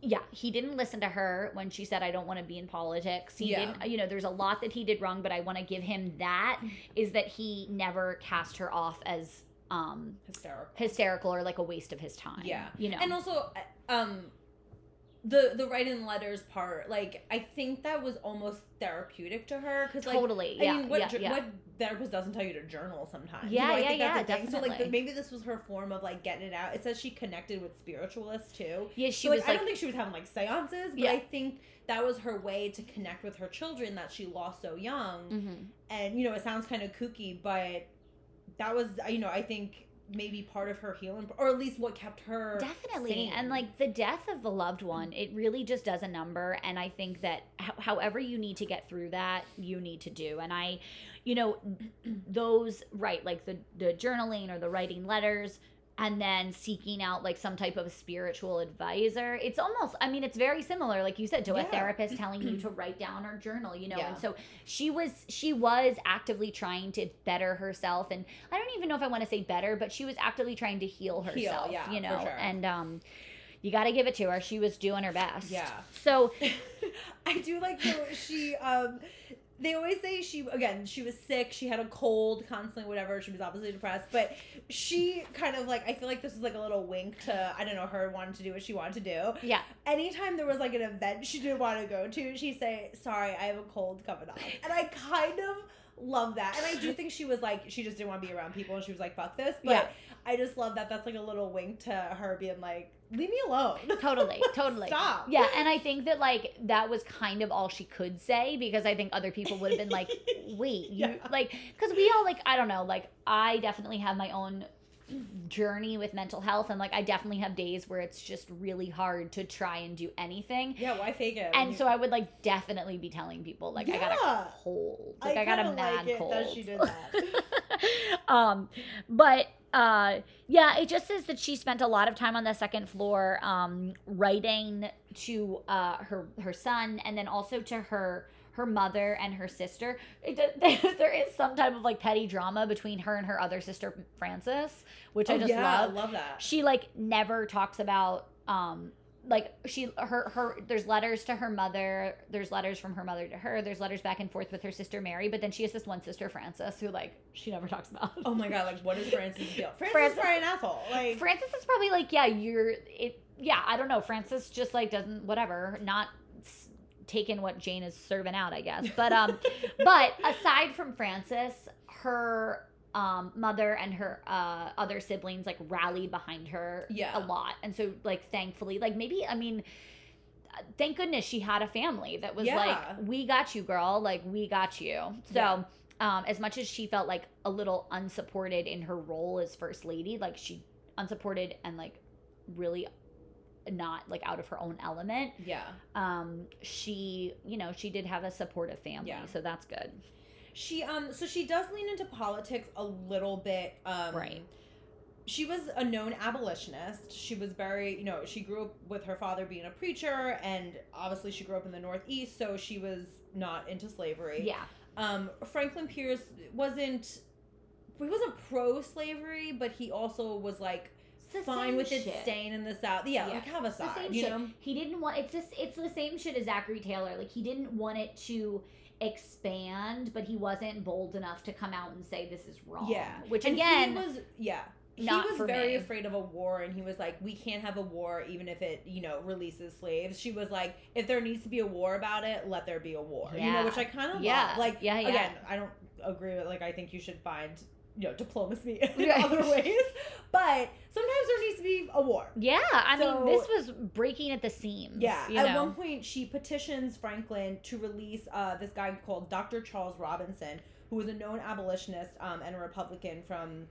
yeah he didn't listen to her when she said i don't want to be in politics he Yeah. didn't you know there's a lot that he did wrong but i want to give him that is that he never cast her off as um hysterical. hysterical or like a waste of his time Yeah. you know And also, um, the the writing letters part, like I think that was almost therapeutic to her because like. totally I yeah mean, what, yeah, yeah. what therapist doesn't tell you to journal sometimes? Yeah, you know, I yeah, think yeah, thing. So, like, definitely. maybe this was her form of like getting it out. It says she connected with spiritualists too. yeah she so, like, was I don't think she was having like seances, but. I think that was her way to connect with her children that she lost so young. mhm. And you know, it sounds kind of kooky, but that was you know I think maybe part of her healing, or at least what kept her definitely. sane. and like the death of the loved one it really just does a number. And i think that ho- however you need to get through that you need to do. And i you know those right like the the journaling or the writing letters and then seeking out like some type of spiritual advisor it's almost i mean it's very similar like you said to a therapist telling you to write down or journal you know Yeah. and so she was she was actively trying to better herself and i don't even know if i want to say better but she was actively trying to heal herself Heal, yeah, you know sure. and um you got to give it to her she was doing her best Yeah. so I do like so she um they always say she again she was sick she had a cold constantly whatever she was obviously depressed but she kind of like i feel like this is like a little wink to i don't know her wanting to do what she wanted to do. Yeah. Anytime there was like an event she didn't want to go to she'd say sorry i have a cold coming on and i kind of love that. And i do think she was like she just didn't want to be around people and she was like fuck this. But Yeah. i just love that that's like a little wink to her being like leave me alone. Totally totally. Stop. Yeah and i think that like that was kind of all she could say because i think other people would have been like wait you Yeah. like because we all like i don't know like i definitely have my own journey with mental health and like i definitely have days where it's just really hard to try and do anything. Yeah why fake it? And so i would like definitely be telling people like i got a cold. Like i, I got a mad like cold that she did that. um but uh yeah it just says that she spent a lot of time on the second floor um writing to uh her her son and then also to her her mother and her sister it, there is some type of like petty drama between her and her other sister frances which i Oh, just yeah, love I love that. she like never talks about um like she her her there's letters to her mother there's letters from her mother to her there's letters back and forth with her sister mary but then she has this one sister frances who like she never talks about Oh my god, like what is frances deal? frances, Francis- is probably an asshole. Like frances is probably like yeah you're it yeah i don't know frances just like doesn't whatever not taking what jane is serving out i guess but um but aside from frances her um mother and her uh other siblings like rallied behind her Yeah. a lot and so like thankfully like maybe i mean thank goodness she had a family that was Yeah. like we got you girl like we got you so Yeah. um as much as she felt like a little unsupported in her role as first lady like she unsupported and like really not like out of her own element yeah. um she you know she did have a supportive family Yeah. so that's good She um so she does lean into politics a little bit. Um Right. She was a known abolitionist. She was very, you know, she grew up with her father being a preacher and obviously she grew up in the Northeast, so she was not into slavery. yeah Um Franklin Pierce wasn't he wasn't pro slavery, but he also was like fine with it shit. staying in the South. Yeah, Yeah. like have a side, you shit. know? He didn't want it's just it's the same shit as Zachary Taylor. Like he didn't want it to expand, but he wasn't bold enough to come out and say this is wrong. Yeah. Which And again, was yeah. He not was for very me. afraid of a war and he was like, We can't have a war even if it, you know, releases slaves. She was like, if there needs to be a war about it, let there be a war. You know, Yeah. which I kinda Yeah. love. Like Yeah, yeah. again, I don't agree with like I think you should find you know, diplomacy in Right. other ways. But sometimes there needs to be a war. Yeah, I So- mean, this was breaking at the seams. Yeah. you At know? one point, she petitions Franklin to release uh, this guy called Dr. Charles Robinson, who was a known abolitionist um, and a Republican from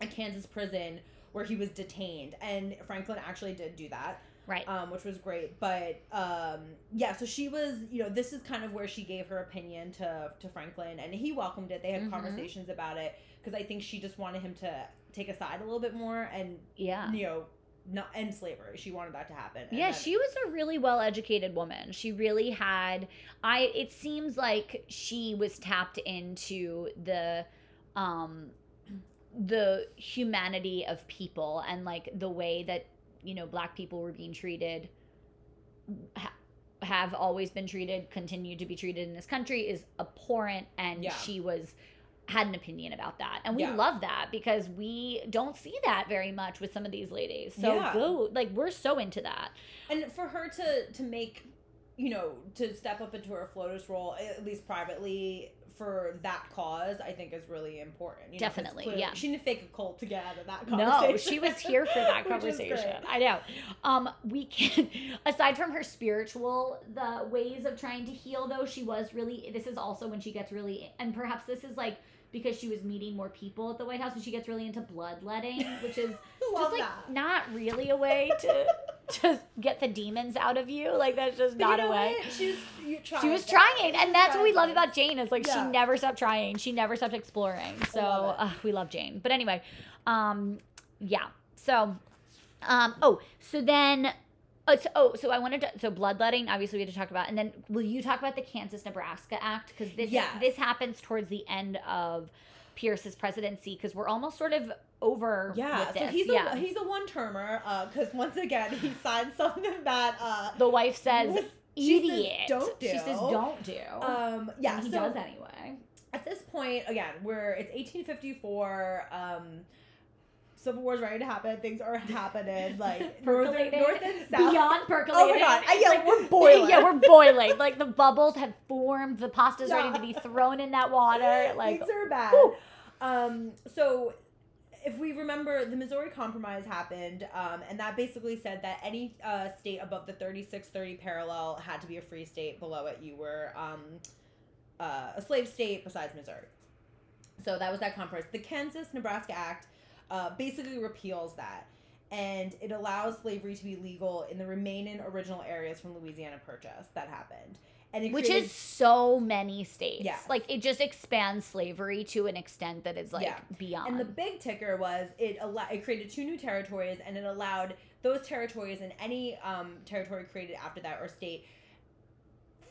a Kansas prison where he was detained. And Franklin actually did do that. right. um, which was great. But um, yeah, so she was, you know, this is kind of where she gave her opinion to to Franklin, and he welcomed it. They had Mhm. conversations about it because I think she just wanted him to take a side a little bit more, and yeah. you know, not end slavery. She wanted that to happen. and Yeah, then- she was a really well educated woman. She really had I it seems like she was tapped into the um the humanity of people and like the way that you know black people were being treated ha- have always been treated continue to be treated in this country is abhorrent and Yeah. she was had an opinion about that and we Yeah. love that because we don't see that very much with some of these ladies so Yeah. go like we're so into that and for her to to make, you know, to step up into her FLOTUS role at least privately. For that cause, I think is really important. You know, Definitely, clearly- yeah. She didn't fake a cult to get out of that conversation. No, she was here for that Which is great. conversation. I know. Um, we can aside from her spiritual the ways of trying to heal though, she was really this is also when she gets really and perhaps this is like because she was meeting more people at the White House and she gets really into bloodletting, which is just like that. not really a way to just get the demons out of you. Like that's just But not you a way. what? She was, She was trying, and that's what we love about Jane is like she never stopped trying. She never stopped exploring. So love uh, we love Jane. But anyway, um, yeah. So, um, oh, so then, oh, so, oh, so I wanted to. So bloodletting, obviously, we had to talk about, and then will you talk about the Kansas Nebraska Act because this Yes. this happens towards the end of Pierce's presidency because we're almost sort of over. Yeah, with so he's yeah. a he's a one termer because once again he signed something that uh the wife says. was- she says Idiot. don't do. She says do. don't do. um yeah And he so does anyway. at this point again we're it's 1854 um Civil War's ready to happen. Things are happening. Like northern, Percolating. north and south. Beyond percolating. Oh my god! I, yeah, like- we're boiling. Yeah, we're boiling. Like the bubbles have formed. The pasta's Yeah. ready to be thrown in that water. Like things are bad. whew. Um, so if we remember, the Missouri Compromise happened, um, and that basically said that any uh, state above the 3630 parallel had to be a free state. Below it, you were um, uh, a slave state besides Missouri. So that was that compromise. The Kansas Nebraska Act uh, basically repeals that. And it allows slavery to be legal in the remaining original areas from Louisiana Purchase. That happened, and it which created- is so many states. Yes. Like it just expands slavery to an extent that is like Yeah. beyond. And the big ticker was it allow- it created two new territories and it allowed those territories and any um, territory created after that or state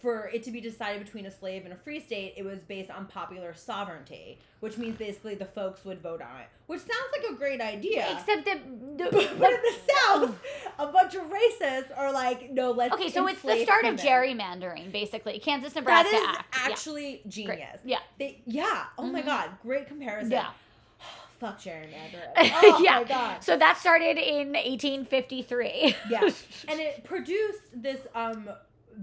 for it to be decided between a slave and a free state, it was based on popular sovereignty, which means basically the folks would vote on it, which sounds like a great idea. Except that the, but in the South, a bunch of racists are like, no, let's. Okay, so it's the start of gerrymandering, basically. Kansas Nebraska That is Act. Yeah. actually Great. genius. Yeah. They, yeah. Oh my Mhm. god, great comparison. Yeah. Fuck gerrymandering. Oh Yeah. my god. So that started in 1853. Yeah. and it produced this um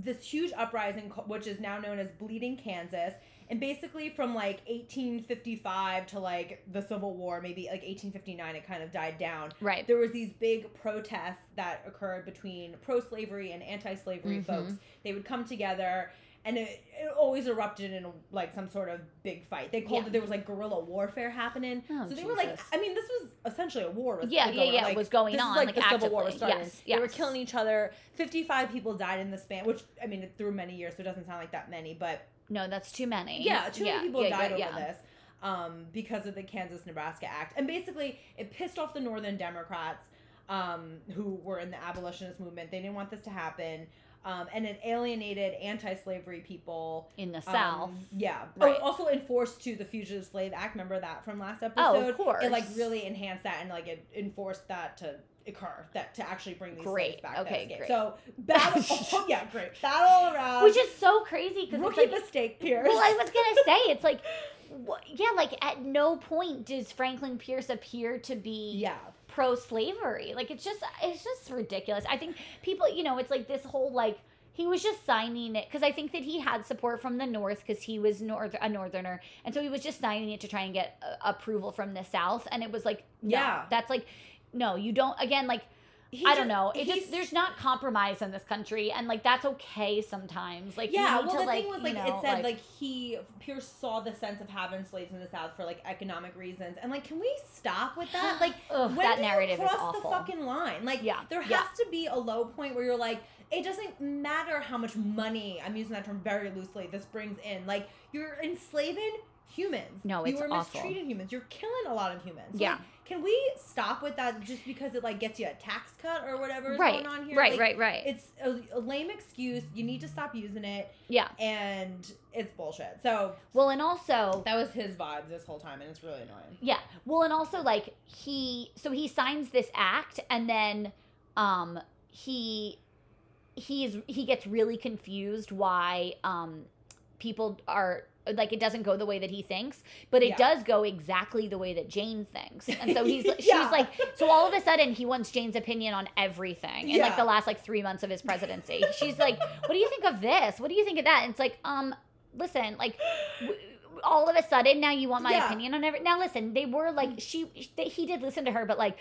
this huge uprising which is now known as bleeding kansas and basically from like 1855 to like the civil war maybe like 1859 it kind of died down right. there was these big protests that occurred between pro-slavery and anti-slavery Mhm. folks they would come together and it, it always erupted in like some sort of big fight. They called Yeah. it there was like guerrilla warfare happening. Oh, so they were like, I mean, this was essentially a war. Was Yeah, yeah, going on. yeah, it Like, was going this is like, like, the Civil War was starting. Yes, They were yes. killing each other. Fifty-five people died in the span, which I mean, through many years, so it doesn't sound like that many, but No, that's too many. yeah, too many people yeah, died yeah, over yeah. this um, because of the Kansas Nebraska Act. And basically, it pissed off the Northern Democrats um, who were in the abolitionist movement. They didn't want this to happen. Um, and it alienated anti slavery people. In the Um, South. yeah. Right. Oh, also enforced to the Fugitive Slave Act. Remember that from last episode? Oh, of course. It like really enhanced that and like it enforced that to occur, that to actually bring these Great. slaves back. Okay, great. So, battle, oh, yeah, great. Battle all around. Which is so crazy because rookie it's like, mistake, Pierce. well, I was gonna say it's like, yeah, like at no point does Franklin Pierce appear to be yeah. Pro-slavery. Like it's just, it's just ridiculous. I think people, you know, it's like this whole like he was just signing it because I think that he had support from the North because he was north a Northerner, and so he was just signing it to try and get uh, approval from the South, and it was like, no, Yeah. that's like, no, you don't. Again, like He I don't know. It just there's not compromise in this country, and like that's okay sometimes. Like yeah, well, to the like thing was you like know, it said like, he Pierce saw the sense of having slaves in the South for like economic reasons, and like, can we stop with that? Like, Ugh, when that do narrative you is cross awful. the fucking line? Like, Yeah, there has yeah. to be a low point where you're like, it doesn't matter how much money I'm using that term very loosely. This brings in like you're enslaving humans. No, you it's were awful. mistreating humans. You're killing a lot of humans. So, Yeah. like, can we stop with that just because it like gets you a tax cut or whatever is right, going on here? right, Like, right, right. It's a, a lame excuse. You need to stop using it, yeah. and it's bullshit. So Well, and also that was his vibe this whole time, and it's really annoying. Yeah. Well, and also like he so he signs this act and then um he he's he gets really confused why um people are like it doesn't go the way that he thinks, but it Yeah. does go exactly the way that Jane thinks. And so he's Yeah. she's like so all of a sudden he wants Jane's opinion on everything in like the last like 3 months of his presidency. She's like, "What do you think of this? What do you think of that?" And it's like, "Um listen, like w- all of a sudden now you want my Yeah. opinion on every now listen they were like she they, he did listen to her but like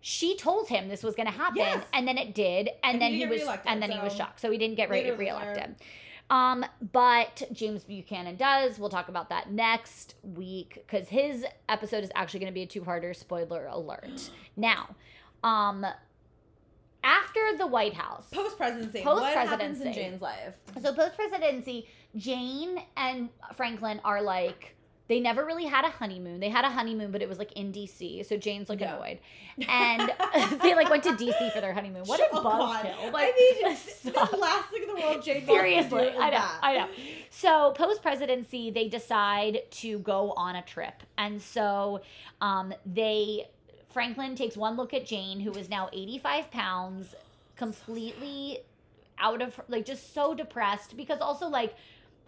she told him this was going to happen Yes. and then it did and, And then he he was and then he was shocked so he didn't get re- Later, reelected um but james buchanan does we'll talk about that next week because his episode is actually going to be a two-parter spoiler alert now um after the white house Post presidency, what happens in Post-presidency. Jane's life? so post presidency, Jane and Franklin are like they never really had a honeymoon. They had a honeymoon, but it was like in DC. So Jane's like Yeah. annoyed, and they like went to DC for their honeymoon. What a Oh, buzzkill! Like, I mean, stop. the last thing in the world Jane Seriously, wants to do is I know, that. I know. So post presidency, they decide to go on a trip, and so um, they Franklin takes one look at Jane, who is now eighty five pounds, completely out of like just so depressed because also like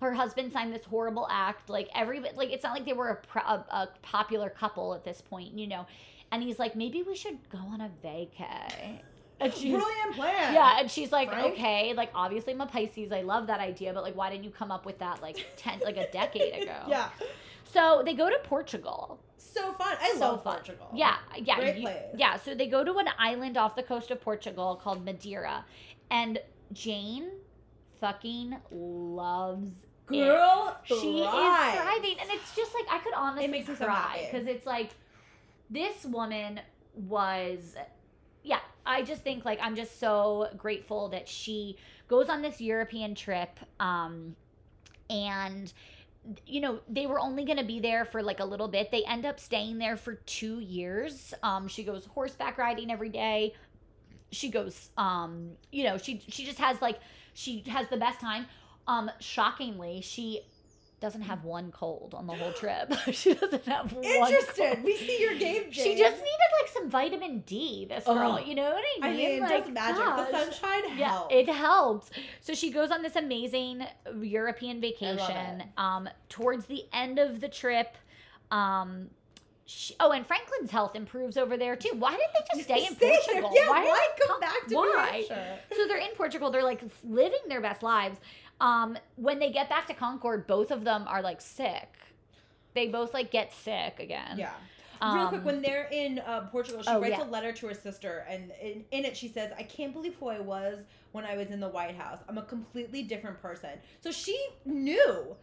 her husband signed this horrible act like every like it's not like they were a, pro- a, a popular couple at this point you know and he's like maybe we should go on a vacay and she's Brilliant plan. yeah, and she's like, Frank? okay, like obviously I'm a Pisces. I love that idea, but like, why didn't you come up with that like ten, like a decade ago? Yeah. So they go to Portugal. So fun. I So love fun. Portugal. Yeah, yeah, Great you- place. yeah. So they go to an island off the coast of Portugal called Madeira, and Jane fucking loves it. Girl, She is thriving, and it's just like I could honestly It makes cry because it's like this woman was, yeah. I just think like I'm just so grateful that she goes on this European trip, um, and you know they were only going to be there for like a little bit. They end up staying there for two years. Um, she goes horseback riding every day. She goes, um, you know, she she just has like she has the best time. Um, shockingly, she doesn't have one cold on the whole trip. she doesn't have one. Interested. cold. We see your game, Jane. She just needed like some vitamin D. This girl, Oh. you know what I mean? I mean? like, just magic. gosh. The sunshine Yeah, helps. it helps. So she goes on this amazing European vacation. Um, towards the end of the trip, um, she, oh, and Franklin's health improves over there too. Why didn't they just stay in Stay there. Portugal? Yeah, why, why, they come back to why? So they're in Portugal. They're like living their best lives. Um, when they get back to Concord, both of them are like sick. They both like get sick again. Yeah. Um, Real quick, when they're in uh, Portugal, she oh, writes yeah. a letter to her sister, and in, in it she says, "I can't believe who I was when I was in the White House. I'm a completely different person." So she knew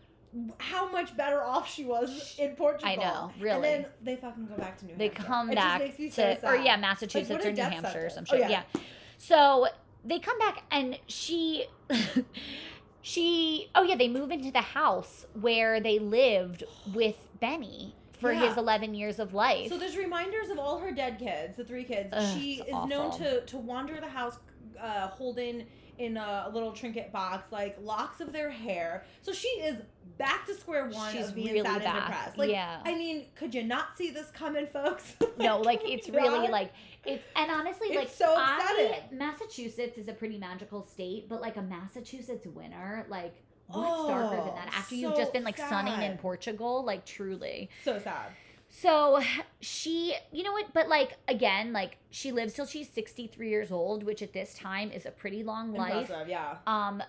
how much better off she was in Portugal. I know, And really. then they fucking go back to New York. they Hampshire. come it back just makes me to, so or yeah, Massachusetts what or New Hampshire or some shit. Oh, yeah. yeah. So they come back and she, she, oh yeah, they move into the house where they lived with Benny for his 11 years of life. So there's reminders of all her dead kids, the three kids. Ugh, she is known to to wander the house uh, holding in a little trinket box like locks of their hair. So she is back to square one She's of being really sad and depressed. Like yeah. I mean, could you not see this coming, folks? no, like it's really like it's and honestly It's like so I. Massachusetts is a pretty magical state, but like a Massachusetts winter, like what's darker than that? Oh, After you've just been like sunning in. Portugal, like truly. so sad. So she, you know what? But like again, like she lives till she's 63 years old, which at this time is a pretty long life. Impressive, yeah. Um,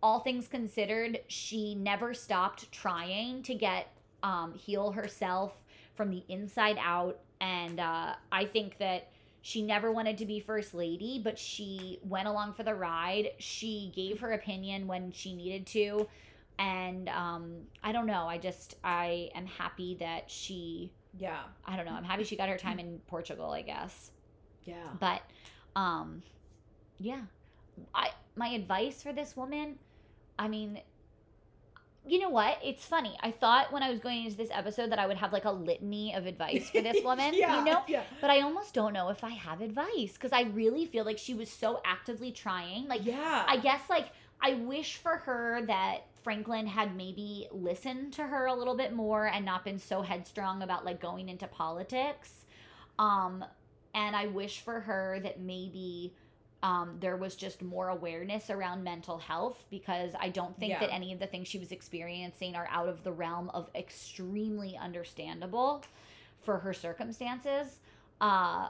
all things considered, she never stopped trying to get um heal herself from the inside out, and uh, I think that She never wanted to be first lady, but she went along for the ride. She gave her opinion when she needed to. And um, I don't know. I just, I am happy that she, Yeah. I don't know. I'm happy she got her time in Portugal, I guess. Yeah. But um yeah. I my advice for this woman, I mean, you know what? It's funny. I thought when I was going into this episode that I would have like a litany of advice for this woman, yeah. you know? Yeah. But I almost don't know if I have advice because I really feel like she was so actively trying. Like yeah. I guess like I wish for her that Franklin had maybe listened to her a little bit more and not been so headstrong about like going into politics. Um and I wish for her that maybe um, there was just more awareness around mental health because I don't think Yeah. that any of the things she was experiencing are out of the realm of extremely understandable for her circumstances. Uh,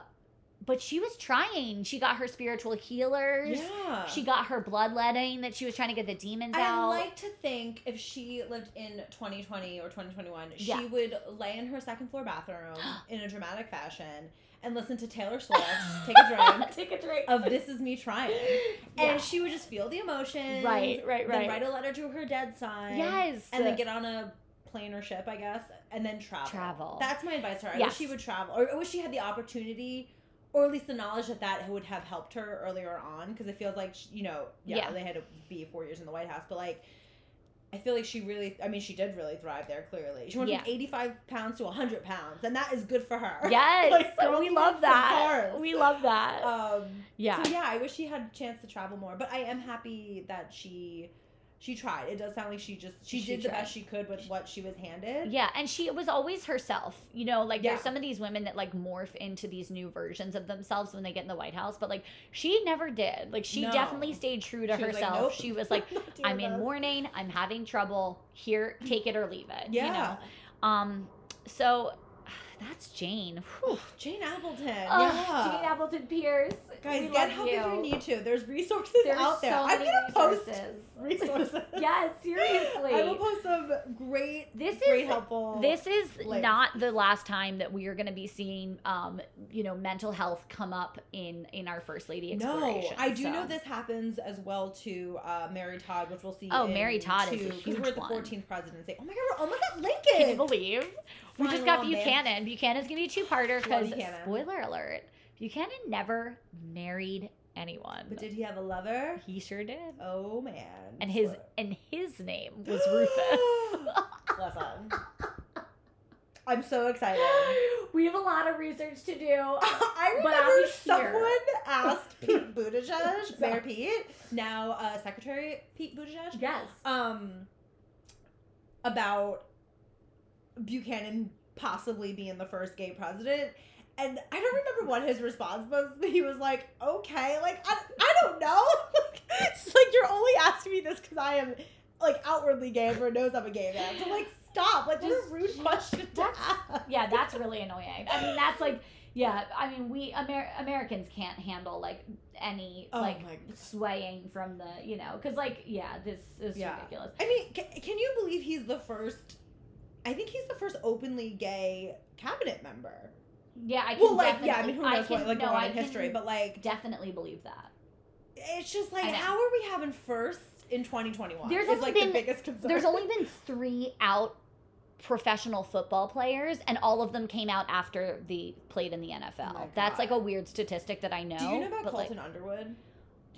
but she was trying. She got her spiritual healers. yeah. She got her bloodletting that she was trying to get the demons I out. I like to think if she lived in 2020 or 2021, Yeah. she would lay in her second floor bathroom in a dramatic fashion and listen to Taylor Swift, take a drink Take a drink. of "This Is Me Trying," Yeah. and she would just feel the emotions. Right, right, Then right. write a letter to her dead son. yes. and then get on a plane or ship, I guess, and then travel. Travel. That's my advice to her. I Yes. wish she would travel, or I wish she had the opportunity, or at least the knowledge that that would have helped her earlier on. Because it feels like she- you know, yeah, Yeah. they had to be four years in the White House, but like. I feel like she really, I mean, she did really thrive there, clearly. She went Yeah. from 85 pounds to 100 pounds, and that is good for her. Yes, Like, we love that. We love that. Um, yeah. so yeah, I wish she had a chance to travel more, but I am happy that she she tried. It does sound like she just she, She did the best she could with what she was handed. Yeah, and she was always herself. You know, like Yeah. there's some of these women that like morph into these new versions of themselves when they get in the White House, but like she never did. Like she No. definitely stayed true to She was like, herself. "Nope, She was like, I'm in mourning, I'm having trouble. Here, take it or leave it. Yeah. You know? Um, so that's Jane. Whew. Jane Appleton. Ugh, yeah. Jane Appleton Pierce. Guys, we get love help if you need to. There's resources There's out there. so I'm many gonna post resources. resources. yes, seriously. I will post some great, This great is- helpful. this is links. not the last time that we are going to be seeing um you know mental health come up in in our first lady no, exploration I do so. know this happens as well to uh, Mary Todd, which we'll see. Oh, in Mary Todd is a two, 'cause huge we're the one. 14th presidency. Oh my god, we're almost at Lincoln. can you believe we just got buchanan buchanan's gonna be a two-parter because spoiler alert buchanan never married anyone But did he have a lover? he sure did Oh man. and his Spoiler. and his name was rufus Listen. I'm so excited. we have a lot of research to do I remember be here. someone asked Pete Buttigieg, Mayor Pete, now uh, Secretary Pete Buttigieg, yes um, about Buchanan possibly being the first gay president. And I don't remember what his response was, but he was like, okay, like, I, I don't know. it's like, you're only asking me this because I am, like, outwardly gay. Everyone knows I'm a gay man. So, like, stop. Like, what Just- a rude question to ask. yeah, that's really annoying. I mean, that's like, yeah. I mean, we Amer- Americans can't handle like any Oh like swaying from the you know because like yeah, this is Yeah. ridiculous. I mean, can, can you believe he's the first? I think he's the first openly gay cabinet member. Yeah, I can. Well, like, yeah, I mean, who knows can, what like no, going on in history, but like, definitely believe that. it's just like, how are we having first in 2021? There's only like been- the biggest concern. There's only been three out professional football players, and all of them came out after the played in the NFL. Oh That's like a weird statistic that I know. Do you know about but, like, Colton Underwood?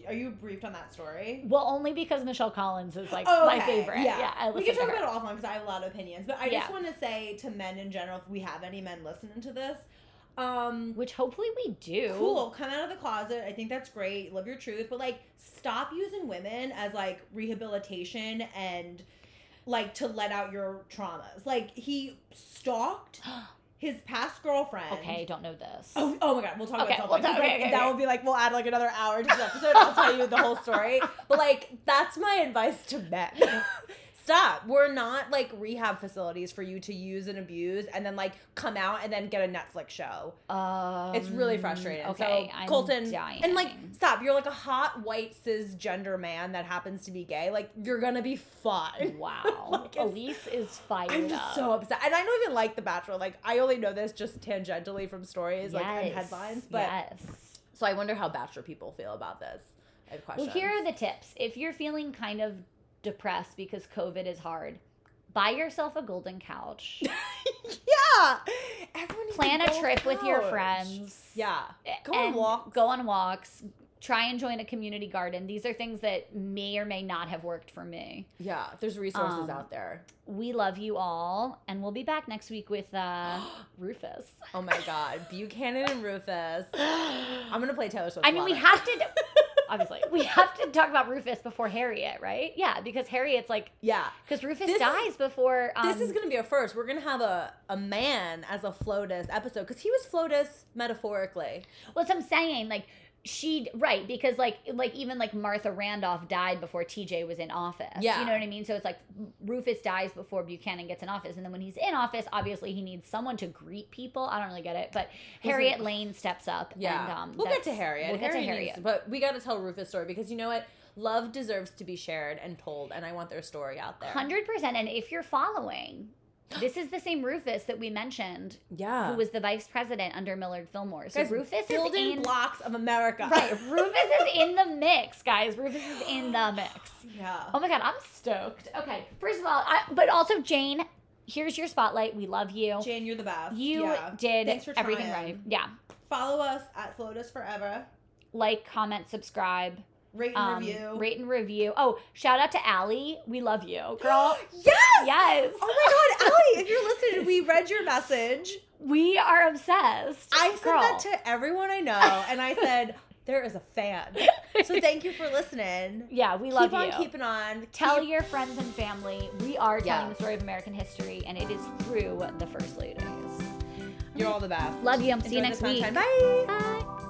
Are you briefed on that story? well, only because Michelle Collins is like Oh, my favorite. Yeah, I we can talk about it offline because I have a lot of opinions. But I Yeah. just want to say to men in general, if we have any men listening to this, um, which hopefully we do. cool come out of the closet i think that's great live your truth but like stop using women as like rehabilitation and like to let out your traumas like he stalked his past girlfriend okay, don't know this. Oh, oh my god, we'll talk Okay, about we'll something. talk- okay, okay, that will be like we'll add like another hour to this episode. I'll tell you the whole story. But like that's my advice to men. stop. We're not like rehab facilities for you to use and abuse and then like come out and then get a Netflix show. Um, It's really frustrating. Okay, so I'm Colton dying. and like stop. You're like a hot white cisgender man that happens to be gay. Like you're gonna be fine. wow, Like, Elise is fired I'm up. just so upset, and I don't even like The Bachelor. Like I only know this just tangentially from stories, like and headlines. But yes. so I wonder how Bachelor people feel about this. I have questions. Well, here are the tips. If you're feeling kind of depressed because COVID is hard, buy yourself a golden couch. yeah. Everyone Plan a trip with your friends. Yeah. Go on walks. Go on walks. Try and join a community garden. These are things that may or may not have worked for me. Yeah. There's resources Um, out there. We love you all, and we'll be back next week with uh, Rufus. Oh my God. Buchanan and Rufus. I'm gonna play Taylor Swift. I mean, we have to. Obviously, we have to talk about Rufus before Harriet, right? Yeah, because Harriet's like Yeah. because Rufus This is- dies before. Um, This is gonna be a first. We're gonna have a, a man as a FLOTUS episode because he was FLOTUS metaphorically. Well, that's what I'm saying. Like she right because like like even like Martha Randolph died before TJ was in office. Yeah. you know what I mean. So it's like Rufus dies before Buchanan gets in office, and then when he's in office, obviously he needs someone to greet people. I don't really get it, but Harriet Lane steps up. Yeah. and, um, we'll get to Harriet. We'll get Harriet to needs- Harriet. but we got to tell Rufus' story because you know what? Love deserves to be shared and told, and I want their story out there. Hundred percent. And if you're following, this is the same Rufus that we mentioned, Yeah. who was the vice president under Millard Fillmore. So Guys, Rufus is building in. blocks of America. Right, Rufus is in the mix, guys. Rufus is in the mix. Yeah. Oh my god, I'm stoked. Okay, first of all, I, but also Jane, here's your spotlight. We love you. Jane, you're the best. you Yeah. did everything trying. right. Yeah, Follow us at FLOTUS Forever. like, comment, subscribe, Rate and um, review. rate and review. Oh, shout out to Allie. We love you, girl. yes! yes, Oh my god, Allie, if you're listening, we read your message. we are obsessed. I sent girl. that to everyone I know, and I said, there is a fan. So thank you for listening. yeah, we love you. Keep on keeping on. Tell Keep- your friends and family we are telling Yeah. the story of American history, and it is through the first ladies. You're all the best. Love you. I'm See you next week. sunshine. Bye. Bye.